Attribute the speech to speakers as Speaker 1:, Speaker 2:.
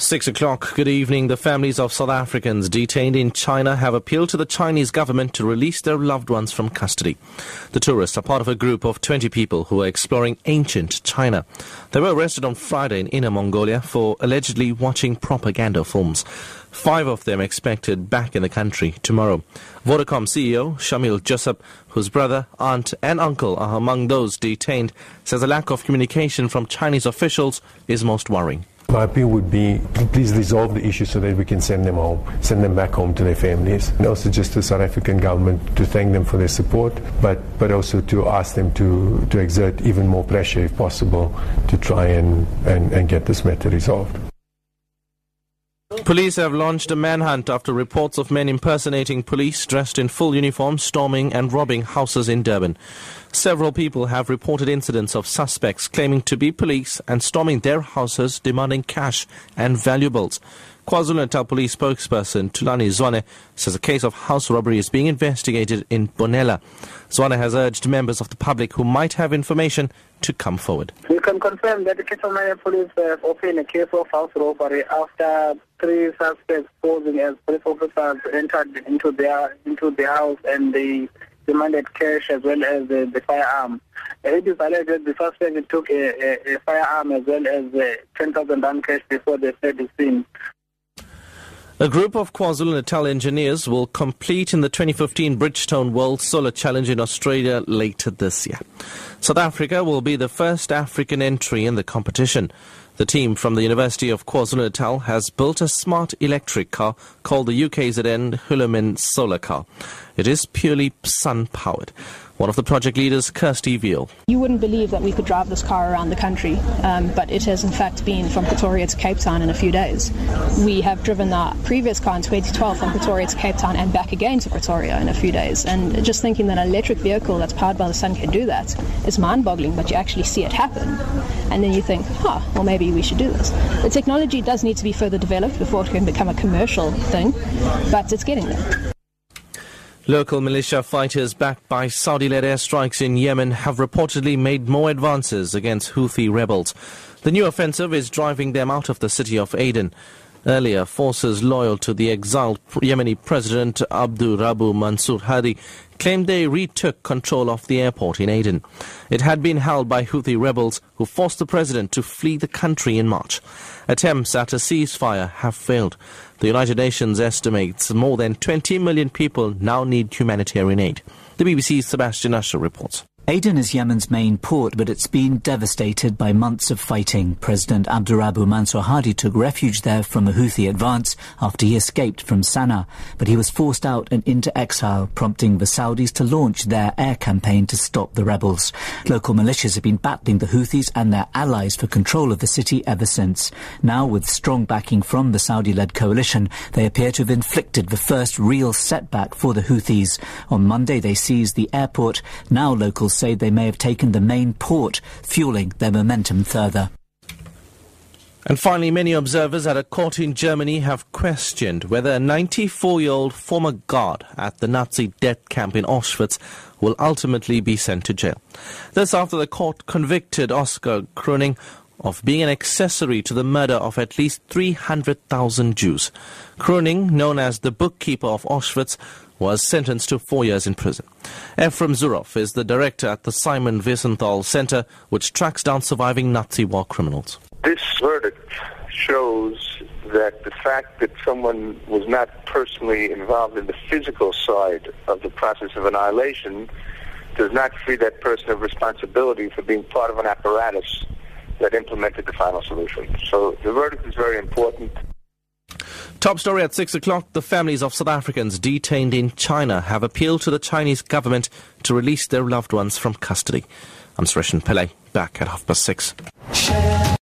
Speaker 1: Six o'clock. Good evening. The families of South Africans detained in China have appealed to the Chinese government to release their loved ones from custody. The tourists are part of a group of 20 people who are exploring ancient China. They were arrested on Friday in Inner Mongolia for allegedly watching propaganda films. Five of them expected back in the country tomorrow. Vodacom CEO Shameel Joseph, whose brother, aunt, and uncle are among those detained, says a lack of communication from Chinese officials is most worrying.
Speaker 2: My appeal would be please resolve the issue so that we can send them home, send them back home to their families. And also just to the South African government to thank them for their support, but, but also to ask them to, to exert even more pressure if possible to try and, and, and get this matter resolved.
Speaker 1: Police have launched a manhunt after reports of men impersonating police dressed in full uniform storming and robbing houses in Durban. Several people have reported incidents of suspects claiming to be police and storming their houses demanding cash and valuables. KwaZulu-Natal police spokesperson Thulani Zwane says a case of house robbery is being investigated in Bonela. Zwane has urged members of the public who might have information to come forward.
Speaker 3: We can confirm that the Kissamania police have opened a case of house robbery after three suspects posing as police officers entered into their into the house and they demanded cash as well as uh, the firearm. It is alleged the suspect took a, a, a firearm as well as uh, 10,000 rand cash before they fled the scene.
Speaker 1: A group of KwaZulu-Natal engineers will compete in the 2015 Bridgestone World Solar Challenge in Australia later this year. South Africa will be the first African entry in the competition. The team from the University of KwaZulu-Natal has built a smart electric car called the UKZN Hulamin Solar Car. It is purely sun-powered. One of the project leaders, Kirsty Veal.
Speaker 4: You wouldn't believe that we could drive this car around the country, um, but it has in fact been from Pretoria to Cape Town in a few days. We have driven our previous car in 2012 from Pretoria to Cape Town and back again to Pretoria in a few days. And just thinking that an electric vehicle that's powered by the sun can do that is mind boggling, but you actually see it happen. And then you think, huh, well, maybe we should do this. The technology does need to be further developed before it can become a commercial thing, but it's getting there.
Speaker 1: Local militia fighters backed by Saudi-led airstrikes in Yemen have reportedly made more advances against Houthi rebels. The new offensive is driving them out of the city of Aden. Earlier, forces loyal to the exiled Yemeni President Abdu Rabu Mansur Hadi claimed they retook control of the airport in Aden. It had been held by Houthi rebels who forced the president to flee the country in March. Attempts at a ceasefire have failed. The United Nations estimates more than 20 million people now need humanitarian aid. The BBC's Sebastian Usher reports.
Speaker 5: Aden is Yemen's main port, but it's been devastated by months of fighting. President Abdurabu Mansur Hadi took refuge there from a Houthi advance after he escaped from Sana'a, but he was forced out and into exile, prompting the Saudis to launch their air campaign to stop the rebels. Local militias have been battling the Houthis and their allies for control of the city ever since. Now, with strong backing from the Saudi-led coalition, they appear to have inflicted the first real setback for the Houthis. On Monday, they seized the airport. Now, locals say they may have taken the main port, fueling their momentum further.
Speaker 1: And finally, many observers at a court in Germany have questioned whether a 94-year-old former guard at the Nazi death camp in Auschwitz will ultimately be sent to jail. This after the court convicted Oskar Gröning of being an accessory to the murder of at least 300,000 Jews. Gröning, known as the bookkeeper of Auschwitz, was sentenced to four years in prison. Efraim Zuroff is the director at the Simon Wiesenthal Center, which tracks down surviving Nazi war criminals.
Speaker 6: This verdict shows that the fact that someone was not personally involved in the physical side of the process of annihilation does not free that person of responsibility for being part of an apparatus that implemented the final solution. So the verdict is very important.
Speaker 1: Top story at 6 o'clock. The families of South Africans detained in China have appealed to the Chinese government to release their loved ones from custody. I'm Sureshan Pillay, back at half past 6.